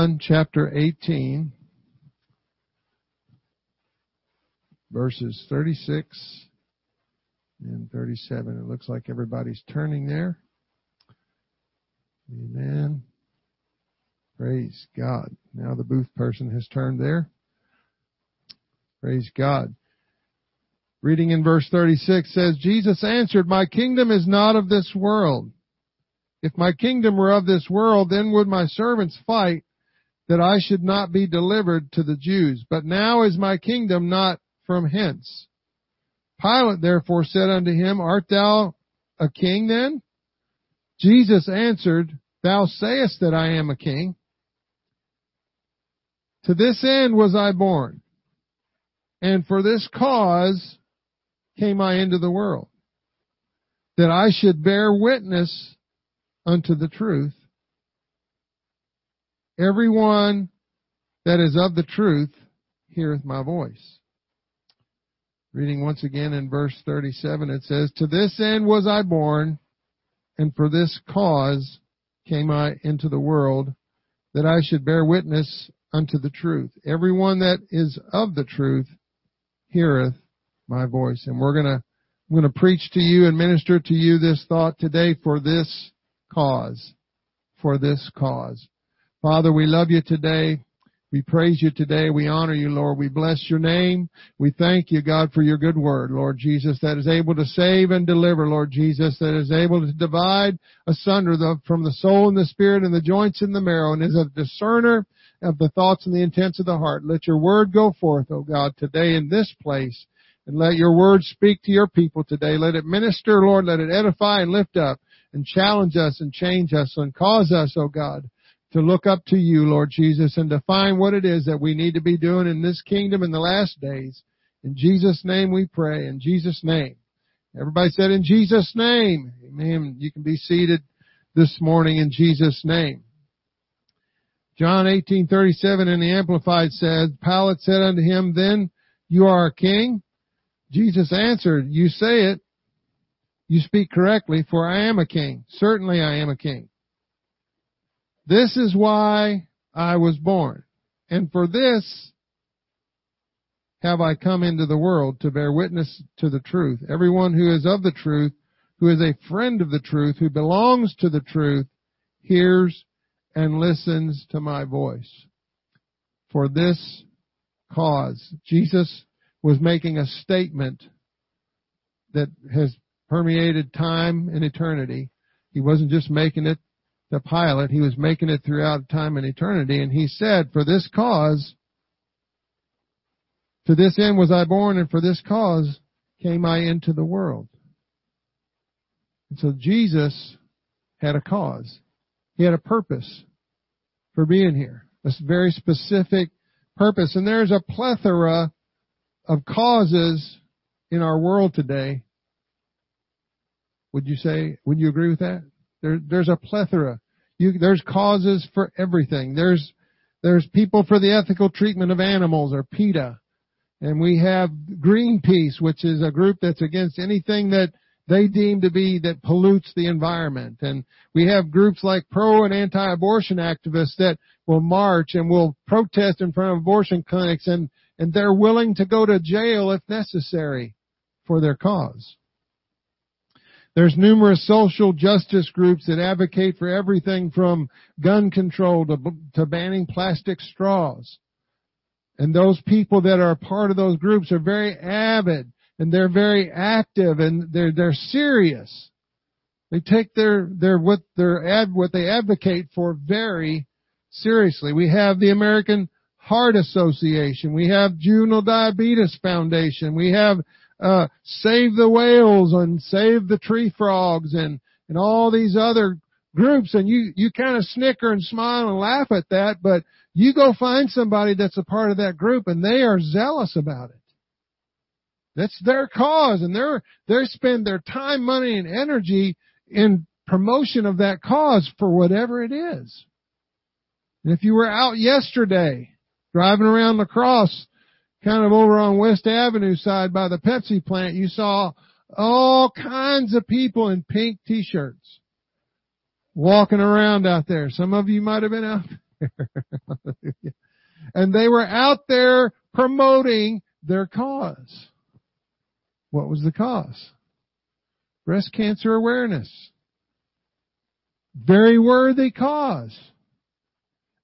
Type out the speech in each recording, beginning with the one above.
John chapter 18, verses 36 and 37. It looks like everybody's turning there. Amen. Praise God. Now the booth person has turned there. Praise God. Reading in verse 36 says, Jesus answered, My kingdom is not of this world. If my kingdom were of this world, then would my servants fight that I should not be delivered to the Jews. But now is my kingdom not from hence. Pilate therefore said unto him, Art thou a king then? Jesus answered, Thou sayest that I am a king. To this end was I born, and for this cause came I into the world, that I should bear witness unto the truth. Everyone that is of the truth heareth my voice. Reading once again in verse 37, it says, To this end was I born, and for this cause came I into the world, that I should bear witness unto the truth. Everyone that is of the truth heareth my voice. And we're gonna, I'm gonna preach to you and minister to you this thought today for this cause. For this cause. Father, we love you today. We praise you today. We honor you, Lord. We bless your name. We thank you, God, for your good word, Lord Jesus, that is able to save and deliver, Lord Jesus, that is able to divide asunder the, from the soul and the spirit and the joints and the marrow and is a discerner of the thoughts and the intents of the heart. Let your word go forth, O God, today in this place. And let your word speak to your people today. Let it minister, Lord. Let it edify and lift up and challenge us and change us and cause us, O God, to look up to you, Lord Jesus, and to find what it is that we need to be doing in this kingdom in the last days. In Jesus' name we pray. In Jesus' name. Everybody said in Jesus' name. Amen. You can be seated this morning in Jesus' name. John 18:37 in the Amplified says, Pilate said unto him, Then you are a king? Jesus answered, You say it. You speak correctly, for I am a king. Certainly I am a king. This is why I was born. And for this have I come into the world to bear witness to the truth. Everyone who is of the truth, who is a friend of the truth, who belongs to the truth, hears and listens to my voice. For this cause, Jesus was making a statement that has permeated time and eternity. He wasn't just making it the Pilate. He was making it throughout time and eternity. And he said, for this cause, to this end was I born and for this cause came I into the world. And so Jesus had a cause. He had a purpose for being here. A very specific purpose. And there's a plethora of causes in our world today. Would you say, would you agree with that? There, there's a plethora. You, there's causes for everything. There's, there's people for the ethical treatment of animals or PETA. And we have Greenpeace, which is a group that's against anything that they deem to be that pollutes the environment. And we have groups like pro and anti-abortion activists that will march and will protest in front of abortion clinics and, and they're willing to go to jail if necessary for their cause. There's numerous social justice groups that advocate for everything from gun control to, to banning plastic straws. And those people that are part of those groups are very avid and they're very active and they're, they're serious. They take their, their, what their ad, what they advocate for very seriously. We have the American Heart Association. We have Juvenile Diabetes Foundation. We have uh, Save the Whales and Save the Tree Frogs and, and all these other groups and you, you kind of snicker and smile and laugh at that, but you go find somebody that's a part of that group and they are zealous about it. That's their cause and they're, they spend their time, money and energy in promotion of that cause for whatever it is. And if you were out yesterday driving around La Crosse kind of over on West Avenue side by the Pepsi plant, you saw all kinds of people in pink t-shirts walking around out there. Some of you might have been out there. and they were out there promoting their cause. What was the cause? Breast cancer awareness. Very worthy cause.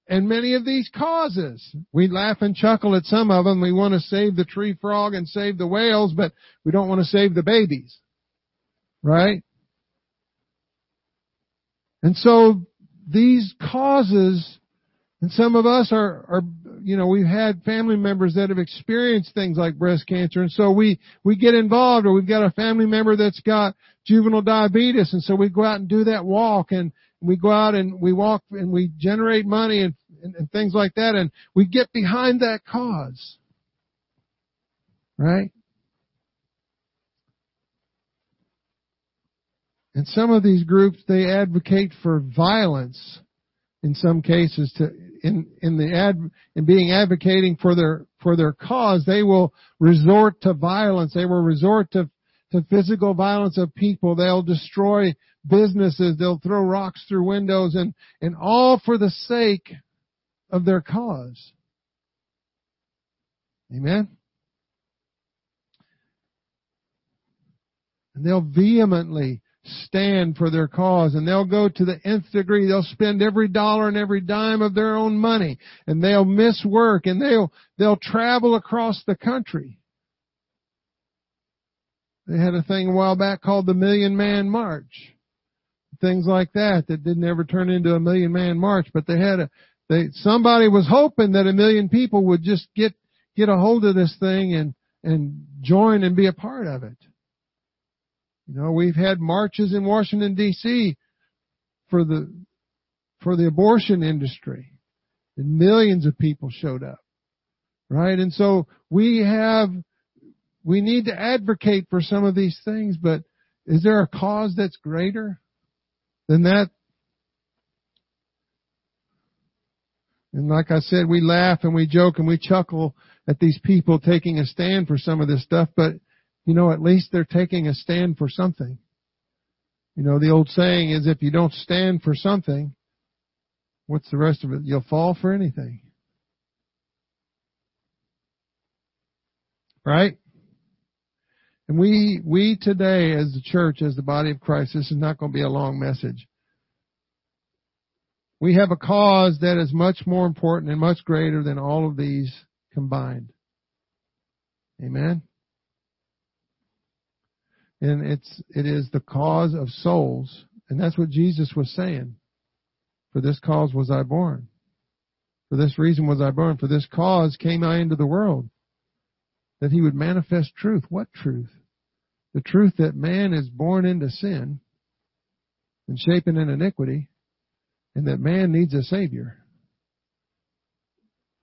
And many of these causes, we laugh and chuckle at some of them. We want to save the tree frog and save the whales, but we don't want to save the babies. Right? And so these causes, and some of us are, are, you know, we've had family members that have experienced things like breast cancer, and so we, we get involved, or we've got a family member that's got juvenile diabetes, and so we go out and do that walk, and we go out and we walk and we generate money and, and, and things like that and we get behind that cause. Right? And some of these groups, they advocate for violence in some cases to, in, in the ad, in being advocating for their, for their cause, they will resort to violence. They will resort to, to physical violence of people. They'll destroy businesses. They'll throw rocks through windows and, and all for the sake of their cause. Amen? And they'll vehemently stand for their cause and they'll go to the nth degree. They'll spend every dollar and every dime of their own money and they'll miss work and they'll, they'll travel across the country. They had a thing a while back called the Million Man March things like that that didn't ever turn into a million man march, but they had a, they, somebody was hoping that a million people would just get, get a hold of this thing and, and join and be a part of it. You know, we've had marches in Washington DC for the, for the abortion industry and millions of people showed up. Right? And so we have, we need to advocate for some of these things, but is there a cause that's greater? than that and like I said, we laugh and we joke and we chuckle at these people taking a stand for some of this stuff, but you know, at least they're taking a stand for something. You know, the old saying is if you don't stand for something, what's the rest of it? You'll fall for anything. Right? And we, we today as the church, as the body of Christ, this is not going to be a long message. We have a cause that is much more important and much greater than all of these combined. Amen. And it's, it is the cause of souls. And that's what Jesus was saying. For this cause was I born. For this reason was I born. For this cause came I into the world. That he would manifest truth. What truth? the truth that man is born into sin and shapen in iniquity and that man needs a savior.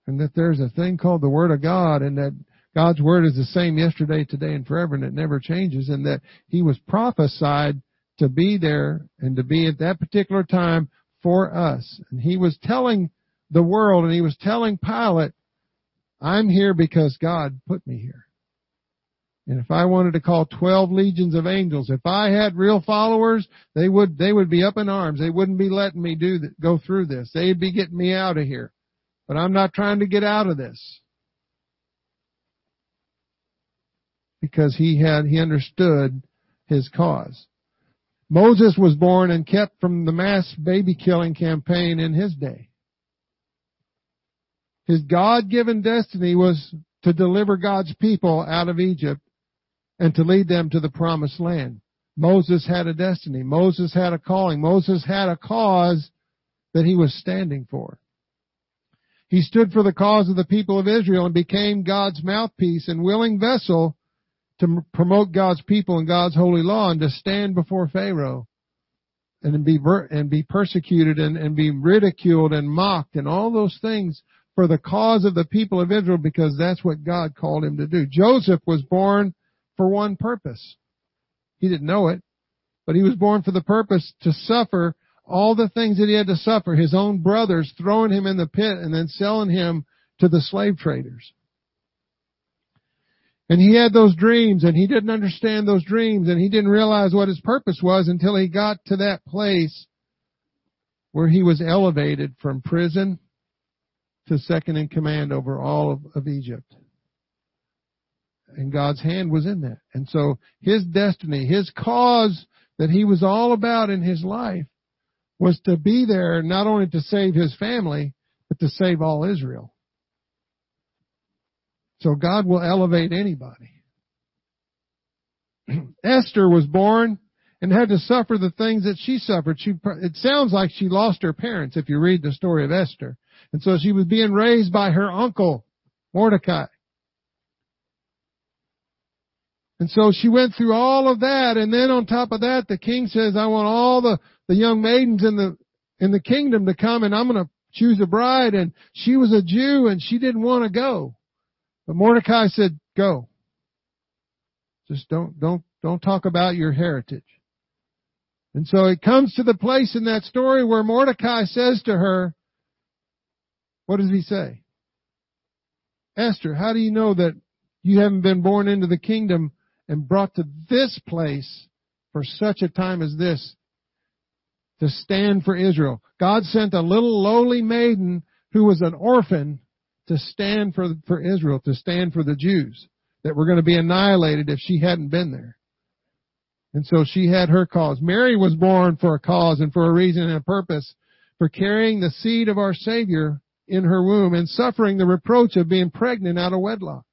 And that there's a thing called the Word of God and that God's Word is the same yesterday, today, and forever and it never changes and that He was prophesied to be there and to be at that particular time for us. And He was telling the world and He was telling Pilate, I'm here because God put me here. And if I wanted to call 12 legions of angels, if I had real followers, they would, they would be up in arms. They wouldn't be letting me do go through this. They'd be getting me out of here. But I'm not trying to get out of this. Because he had, he understood his cause. Moses was born and kept from the mass baby killing campaign in his day. His God-given destiny was to deliver God's people out of Egypt and to lead them to the promised land. Moses had a destiny. Moses had a calling. Moses had a cause that he was standing for. He stood for the cause of the people of Israel and became God's mouthpiece and willing vessel to promote God's people and God's holy law and to stand before Pharaoh and be, and be persecuted and, and be ridiculed and mocked and all those things for the cause of the people of Israel because that's what God called him to do. Joseph was born for one purpose. He didn't know it, but he was born for the purpose to suffer all the things that he had to suffer. His own brothers throwing him in the pit and then selling him to the slave traders. And he had those dreams and he didn't understand those dreams and he didn't realize what his purpose was until he got to that place where he was elevated from prison to second in command over all of, of Egypt. And God's hand was in that. And so his destiny, his cause that he was all about in his life was to be there not only to save his family, but to save all Israel. So God will elevate anybody. Esther was born and had to suffer the things that she suffered. She, it sounds like she lost her parents if you read the story of Esther. And so she was being raised by her uncle, Mordecai. And so she went through all of that, and then on top of that, the king says, I want all the, the young maidens in the, in the kingdom to come and I'm gonna choose a bride, and she was a Jew and she didn't want to go. But Mordecai said, go. Just don't, don't, don't talk about your heritage. And so it comes to the place in that story where Mordecai says to her, what does he say? Esther, how do you know that you haven't been born into the kingdom and brought to this place for such a time as this to stand for Israel? God sent a little lowly maiden who was an orphan to stand for, for Israel, to stand for the Jews that were going to be annihilated if she hadn't been there. And so she had her cause. Mary was born for a cause and for a reason and a purpose for carrying the seed of our Savior in her womb and suffering the reproach of being pregnant out of wedlock.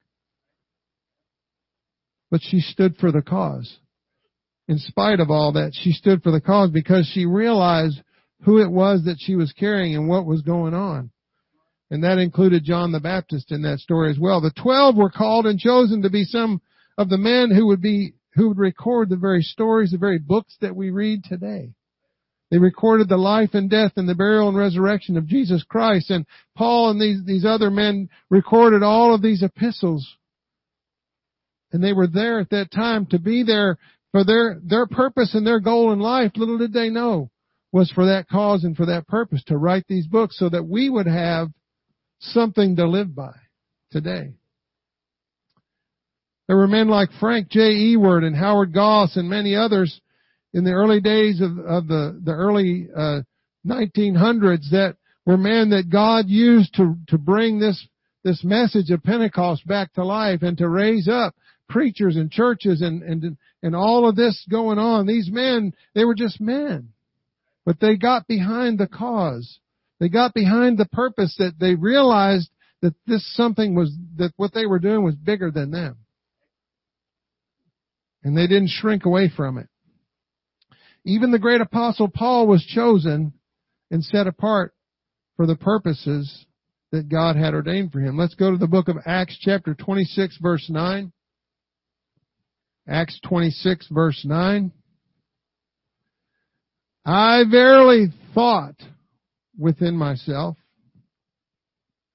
But she stood for the cause. In spite of all that, she stood for the cause because she realized who it was that she was carrying and what was going on. And that included John the Baptist in that story as well. The twelve were called and chosen to be some of the men who would be who would record the very stories, the very books that we read today. They recorded the life and death and the burial and resurrection of Jesus Christ. And Paul and these, these other men recorded all of these epistles. And they were there at that time to be there for their, their purpose and their goal in life. Little did they know was for that cause and for that purpose to write these books so that we would have something to live by today. There were men like Frank J. Ewart and Howard Goss and many others in the early days of, of the, the early uh, 1900s that were men that God used to, to bring this, this message of Pentecost back to life and to raise up preachers and churches and, and, and all of this going on. These men, they were just men. But they got behind the cause. They got behind the purpose that they realized that this something was, that what they were doing was bigger than them. And they didn't shrink away from it. Even the great apostle Paul was chosen and set apart for the purposes that God had ordained for him. Let's go to the book of Acts chapter 26 verse 9. Acts 26 verse 9. I verily thought within myself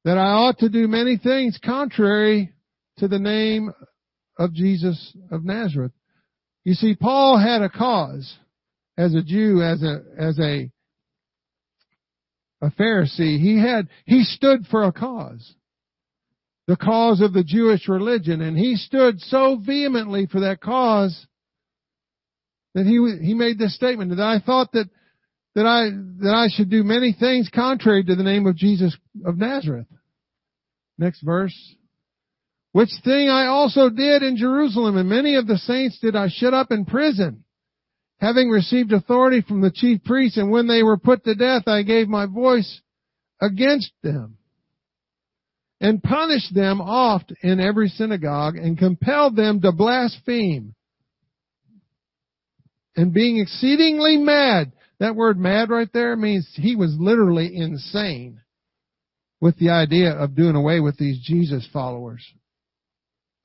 that I ought to do many things contrary to the name of Jesus of Nazareth. You see, Paul had a cause as a Jew, as a, as a, a Pharisee. He had, he stood for a cause. The cause of the Jewish religion. And he stood so vehemently for that cause that he, he made this statement that I thought that, that I, that I should do many things contrary to the name of Jesus of Nazareth. Next verse. Which thing I also did in Jerusalem, and many of the saints did I shut up in prison having received authority from the chief priests, and when they were put to death, I gave my voice against them, and punished them oft in every synagogue, and compelled them to blaspheme. And being exceedingly mad, that word mad right there means he was literally insane with the idea of doing away with these Jesus followers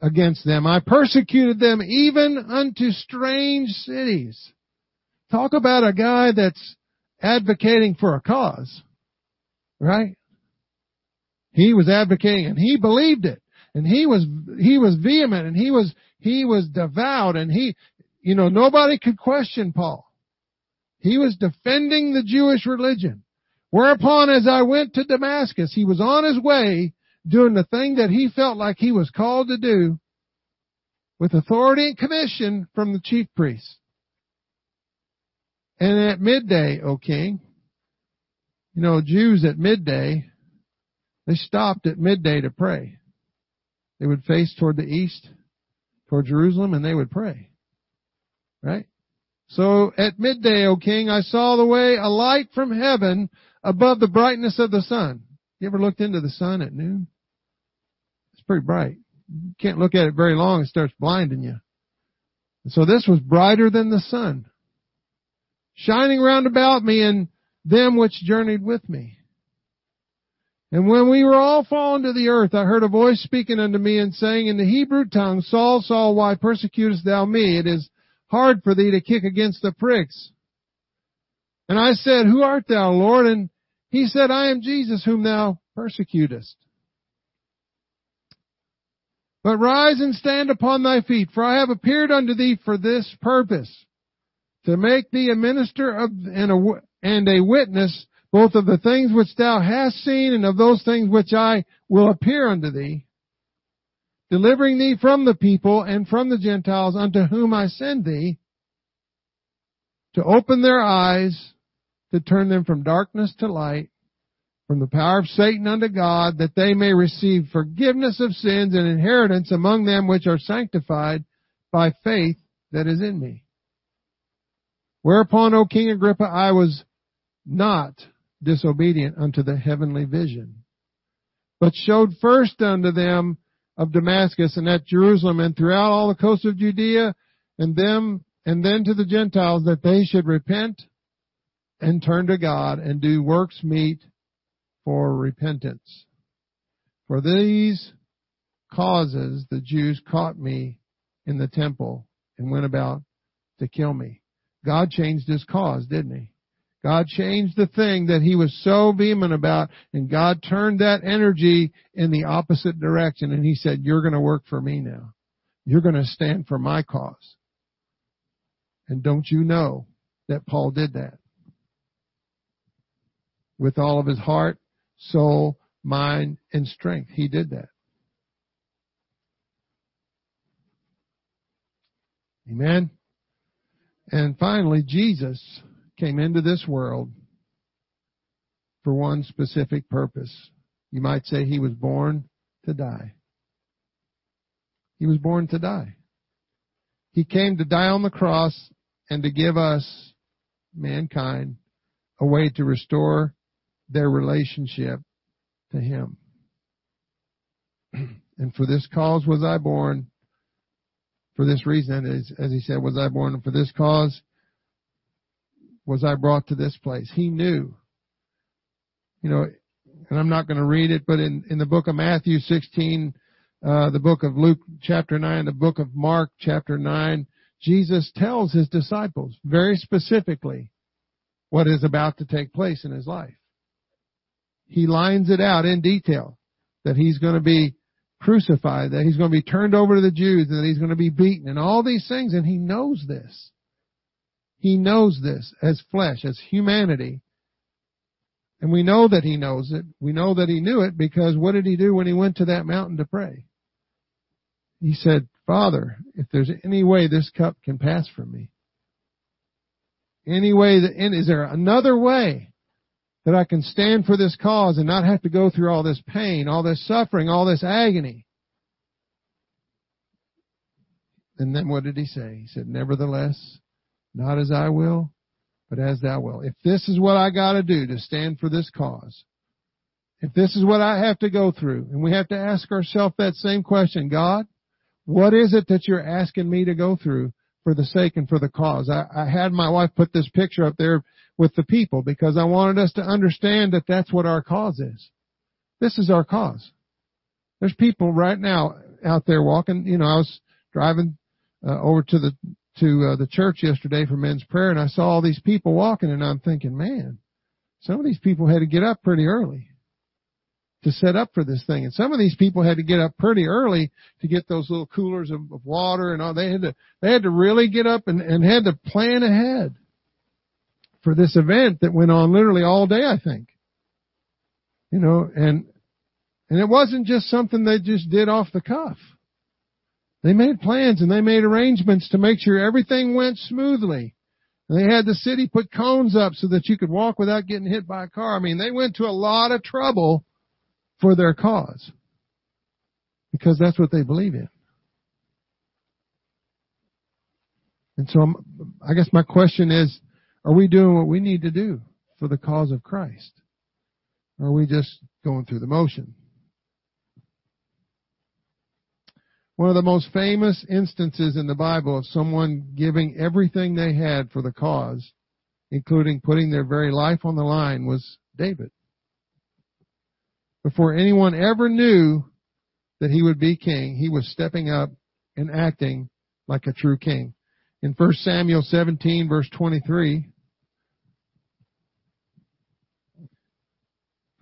against them. I persecuted them even unto strange cities. Talk about a guy that's advocating for a cause. Right? He was advocating and he believed it. And he was, he was vehement and he was, he was devout and he, you know, nobody could question Paul. He was defending the Jewish religion. Whereupon as I went to Damascus, he was on his way doing the thing that he felt like he was called to do with authority and commission from the chief priests. And at midday, O king, you know, Jews at midday They stopped at midday to pray. They would face toward the east, toward Jerusalem, and they would pray. Right? So at midday, O king, I saw the way a light from heaven above the brightness of the sun. You ever looked into the sun at noon? It's pretty bright. You can't look at it very long, it starts blinding you. So this was brighter than the sun, shining round about me and them which journeyed with me. And when we were all fallen to the earth, I heard a voice speaking unto me and saying in the Hebrew tongue, Saul, Saul, why persecutest thou me? It is hard for thee to kick against the pricks. And I said, Who art thou, Lord? And he said, I am Jesus whom thou persecutest. But rise and stand upon thy feet, for I have appeared unto thee for this purpose, to make thee a minister of, and, a, and a witness both of the things which thou hast seen and of those things which I will appear unto thee, delivering thee from the people and from the Gentiles unto whom I send thee, to open their eyes, to turn them from darkness to light, from the power of Satan unto God, that they may receive forgiveness of sins and inheritance among them which are sanctified by faith that is in me. Whereupon, O King Agrippa, I was not disobedient unto the heavenly vision, but showed first unto them of Damascus and at Jerusalem and throughout all the coast of Judea and them and then to the Gentiles that they should repent and turn to God and do works meet for repentance. For these causes the Jews caught me in the temple and went about to kill me. God changed his cause, didn't he? God changed the thing that he was so vehement about and God turned that energy in the opposite direction and he said, you're going to work for me now. You're going to stand for my cause. And don't you know that Paul did that? With all of his heart, soul, mind, and strength. He did that. Amen. And finally, Jesus came into this world for one specific purpose. You might say he was born to die. He was born to die. He came to die on the cross and to give us, mankind, a way to restore their relationship to Him. And for this cause was I born. For this reason, as, as he said, was I born. For this cause was I brought to this place. He knew. You know, and I'm not going to read it, but in, in the book of Matthew 16, uh, the book of Luke chapter 9, the book of Mark chapter 9, Jesus tells his disciples very specifically what is about to take place in his life he lines it out in detail that he's going to be crucified, that he's going to be turned over to the Jews, and that he's going to be beaten, and all these things, and he knows this. He knows this as flesh, as humanity. And we know that he knows it. We know that he knew it because what did he do when he went to that mountain to pray? He said, Father, if there's any way this cup can pass from me, any way that, is there another way? That I can stand for this cause and not have to go through all this pain, all this suffering, all this agony. And then what did he say? He said, Nevertheless, not as I will, but as thou will. If this is what I gotta do to stand for this cause, if this is what I have to go through, and we have to ask ourselves that same question, God, what is it that you're asking me to go through for the sake and for the cause? I, I had my wife put this picture up there with the people because I wanted us to understand that that's what our cause is. This is our cause. There's people right now out there walking. You know, I was driving uh, over to the to uh, the church yesterday for men's prayer, and I saw all these people walking, and I'm thinking, man, some of these people had to get up pretty early to set up for this thing, and some of these people had to get up pretty early to get those little coolers of, of water and all. They had to they had to really get up and, and had to plan ahead for this event that went on literally all day, I think. You know, and, and it wasn't just something they just did off the cuff. They made plans and they made arrangements to make sure everything went smoothly. They had the city put cones up so that you could walk without getting hit by a car. I mean, they went to a lot of trouble for their cause. Because that's what they believe in. And so I'm, I guess my question is, are we doing what we need to do for the cause of Christ? Or are we just going through the motion? One of the most famous instances in the Bible of someone giving everything they had for the cause, including putting their very life on the line, was David. Before anyone ever knew that he would be king, he was stepping up and acting like a true king. In 1 Samuel 17 verse 23,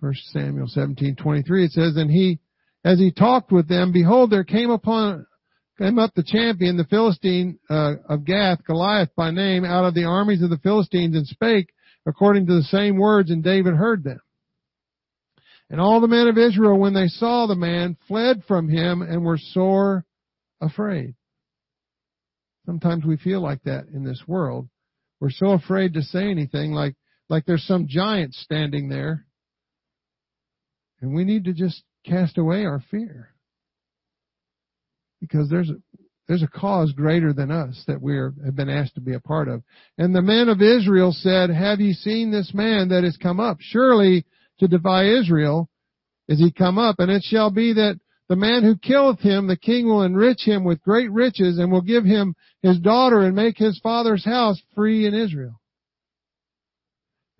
1 Samuel 17:23 it says and he as he talked with them behold there came upon came up the champion the Philistine uh, of Gath Goliath by name out of the armies of the Philistines and spake according to the same words and David heard them and all the men of Israel when they saw the man fled from him and were sore afraid sometimes we feel like that in this world we're so afraid to say anything like like there's some giant standing there and we need to just cast away our fear. Because there's a, there's a cause greater than us that we are, have been asked to be a part of. And the men of Israel said, have you seen this man that has come up? Surely to defy Israel is he come up. And it shall be that the man who killeth him, the king will enrich him with great riches and will give him his daughter and make his father's house free in Israel.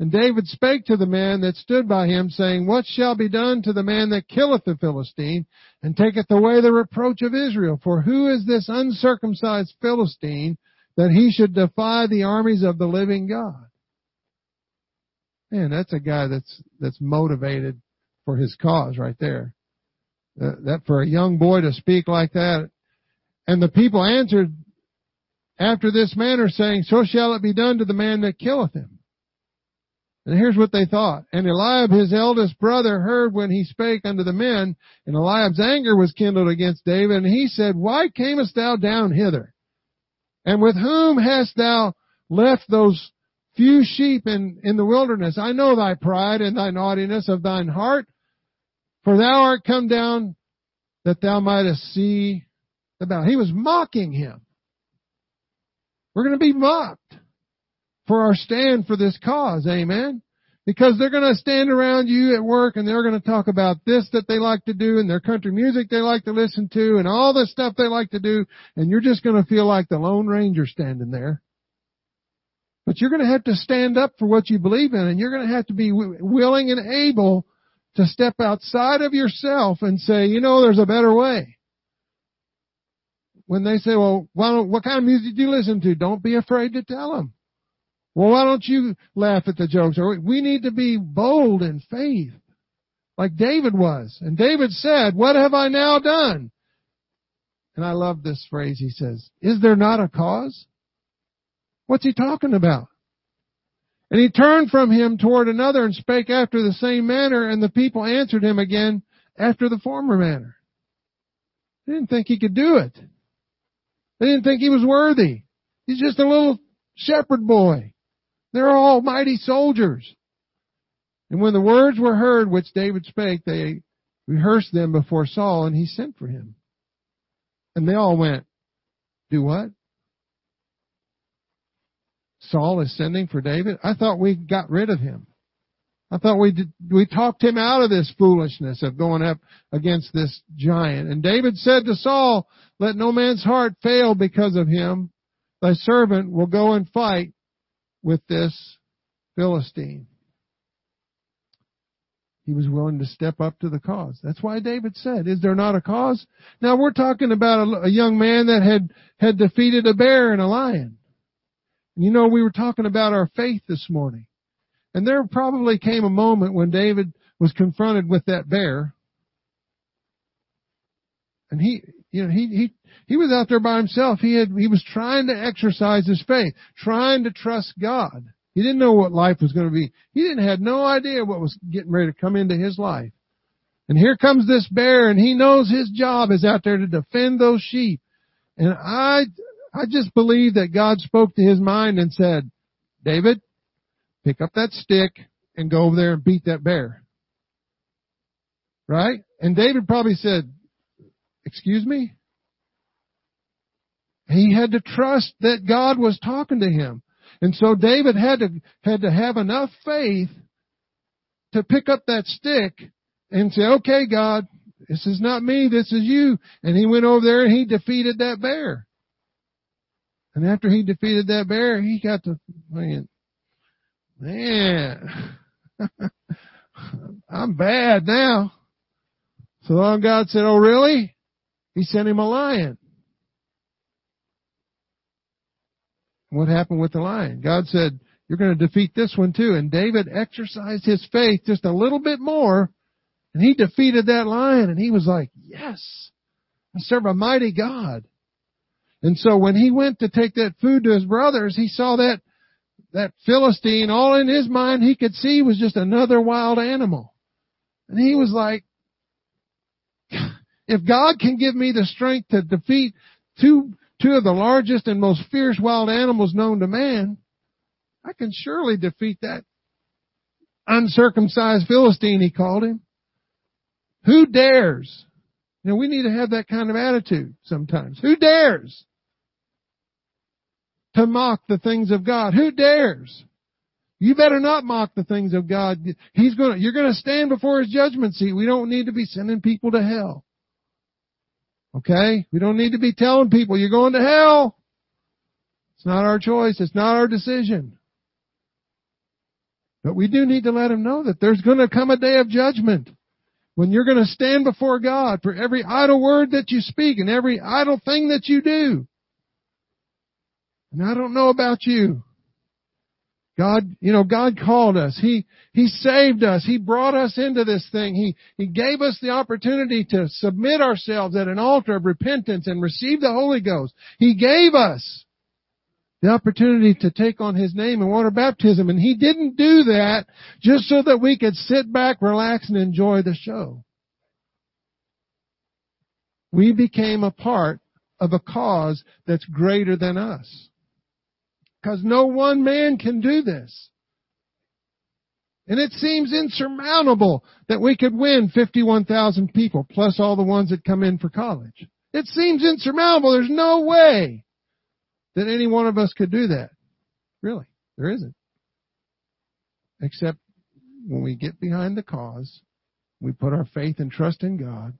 And David spake to the man that stood by him, saying, What shall be done to the man that killeth the Philistine, and taketh away the reproach of Israel? For who is this uncircumcised Philistine, that he should defy the armies of the living God? Man, that's a guy that's, that's motivated for his cause right there. Uh, that for a young boy to speak like that. And the people answered after this manner, saying, So shall it be done to the man that killeth him. And here's what they thought. And Eliab, his eldest brother, heard when he spake unto the men, and Eliab's anger was kindled against David, and he said, Why camest thou down hither? And with whom hast thou left those few sheep in, in the wilderness? I know thy pride and thy naughtiness of thine heart, for thou art come down that thou mightest see the battle. He was mocking him. We're going to be mocked for our stand for this cause. Amen. Because they're going to stand around you at work and they're going to talk about this that they like to do and their country music they like to listen to and all the stuff they like to do and you're just going to feel like the Lone Ranger standing there. But you're going to have to stand up for what you believe in and you're going to have to be willing and able to step outside of yourself and say, you know, there's a better way. When they say, well, what kind of music do you listen to? Don't be afraid to tell them. Well, why don't you laugh at the jokes? Or we need to be bold in faith, like David was. And David said, what have I now done? And I love this phrase he says, is there not a cause? What's he talking about? And he turned from him toward another and spake after the same manner, and the people answered him again after the former manner. They didn't think he could do it. They didn't think he was worthy. He's just a little shepherd boy. They're all mighty soldiers. And when the words were heard which David spake, they rehearsed them before Saul, and he sent for him. And they all went, Do what? Saul is sending for David? I thought we got rid of him. I thought we did, we talked him out of this foolishness of going up against this giant. And David said to Saul, let no man's heart fail because of him. Thy servant will go and fight with this Philistine. He was willing to step up to the cause. That's why David said, is there not a cause? Now we're talking about a, a young man that had, had defeated a bear and a lion. You know, we were talking about our faith this morning. And there probably came a moment when David was confronted with that bear. And he, you know, he, he, he was out there by himself. He had, he was trying to exercise his faith, trying to trust God. He didn't know what life was going to be. He didn't had no idea what was getting ready to come into his life. And here comes this bear and he knows his job is out there to defend those sheep. And I, I just believe that God spoke to his mind and said, David, pick up that stick and go over there and beat that bear. Right? And David probably said, excuse me? He had to trust that God was talking to him. And so David had to, had to have enough faith to pick up that stick and say, okay, God, this is not me, this is you. And he went over there and he defeated that bear. And after he defeated that bear, he got to thinking, man, I'm bad now. So long God said, oh really? He sent him a lion. What happened with the lion? God said, you're going to defeat this one too. And David exercised his faith just a little bit more and he defeated that lion and he was like, yes, I serve a mighty God. And so when he went to take that food to his brothers, he saw that, that Philistine all in his mind he could see was just another wild animal. And he was like, if God can give me the strength to defeat two, two of the largest and most fierce wild animals known to man, I can surely defeat that uncircumcised Philistine, he called him. Who dares? You know, we need to have that kind of attitude sometimes. Who dares to mock the things of God? Who dares? You better not mock the things of God. He's gonna, you're gonna stand before His judgment seat. We don't need to be sending people to hell. Okay? We don't need to be telling people you're going to hell. It's not our choice. It's not our decision. But we do need to let them know that there's going to come a day of judgment when you're going to stand before God for every idle word that you speak and every idle thing that you do. And I don't know about you. God, you know, God called us. He, He saved us. He brought us into this thing. He, He gave us the opportunity to submit ourselves at an altar of repentance and receive the Holy Ghost. He gave us the opportunity to take on His name in water baptism. And He didn't do that just so that we could sit back, relax, and enjoy the show. We became a part of a cause that's greater than us. Because no one man can do this. And it seems insurmountable that we could win 51,000 people plus all the ones that come in for college. It seems insurmountable. There's no way that any one of us could do that. Really, there isn't. Except when we get behind the cause, we put our faith and trust in God,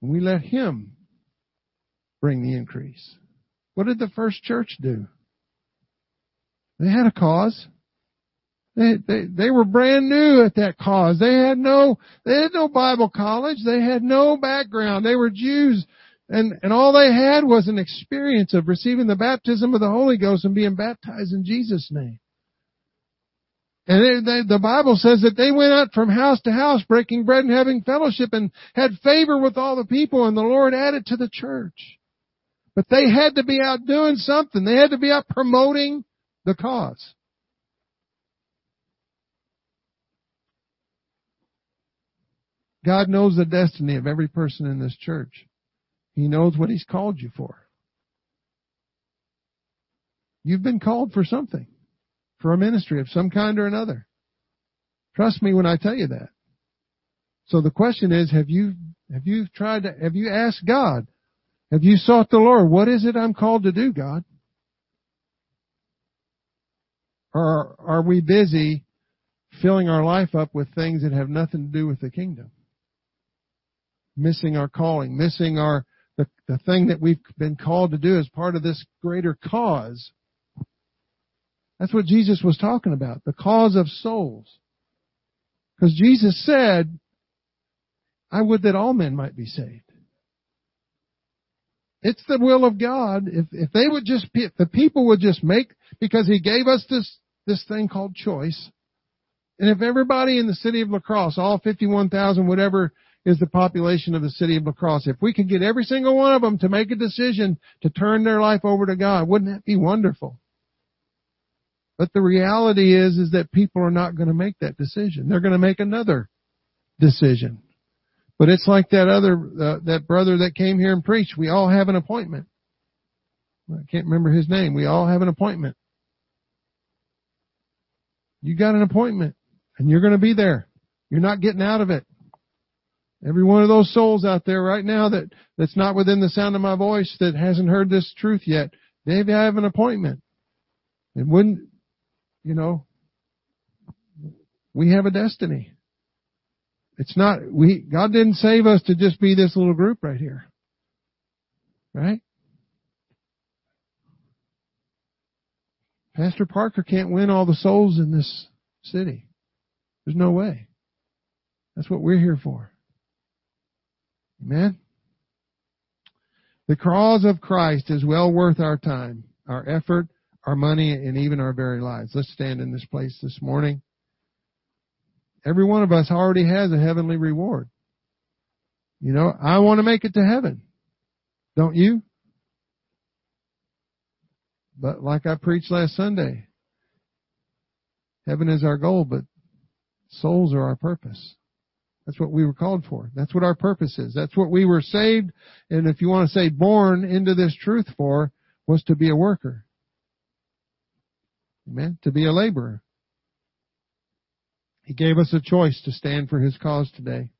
and we let Him bring the increase. What did the first church do? They had a cause. They, they, they were brand new at that cause. They had no, they had no Bible college. They had no background. They were Jews and, and all they had was an experience of receiving the baptism of the Holy Ghost and being baptized in Jesus' name. And they, they, the Bible says that they went out from house to house breaking bread and having fellowship and had favor with all the people and the Lord added to the church. But they had to be out doing something. They had to be out promoting the cause. God knows the destiny of every person in this church. He knows what He's called you for. You've been called for something, for a ministry of some kind or another. Trust me when I tell you that. So the question is, have you, have you tried to, have you asked God? Have you sought the Lord? What is it I'm called to do, God? Or are we busy filling our life up with things that have nothing to do with the kingdom? Missing our calling, missing our the, the thing that we've been called to do as part of this greater cause. That's what Jesus was talking about, the cause of souls. Because Jesus said, I would that all men might be saved. It's the will of God. If, if they would just, if the people would just make, because He gave us this, this thing called choice, and if everybody in the city of La Crosse, all 51,000, whatever is the population of the city of La Crosse. If we could get every single one of them to make a decision to turn their life over to God, wouldn't that be wonderful? But the reality is, is that people are not going to make that decision. They're going to make another decision. But it's like that other, uh, that brother that came here and preached. We all have an appointment. I can't remember his name. We all have an appointment. You got an appointment and you're going to be there. You're not getting out of it. Every one of those souls out there right now that, that's not within the sound of my voice that hasn't heard this truth yet, they have an appointment. And wouldn't, you know, we have a destiny. It's not, we, God didn't save us to just be this little group right here. Right? Pastor Parker can't win all the souls in this city. There's no way. That's what we're here for. Amen? The cause of Christ is well worth our time, our effort, our money, and even our very lives. Let's stand in this place this morning. Every one of us already has a heavenly reward. You know, I want to make it to heaven. Don't you? But like I preached last Sunday, heaven is our goal, but souls are our purpose. That's what we were called for. That's what our purpose is. That's what we were saved, and if you want to say born into this truth for, was to be a worker. Amen? To be a laborer. He gave us a choice to stand for His cause today.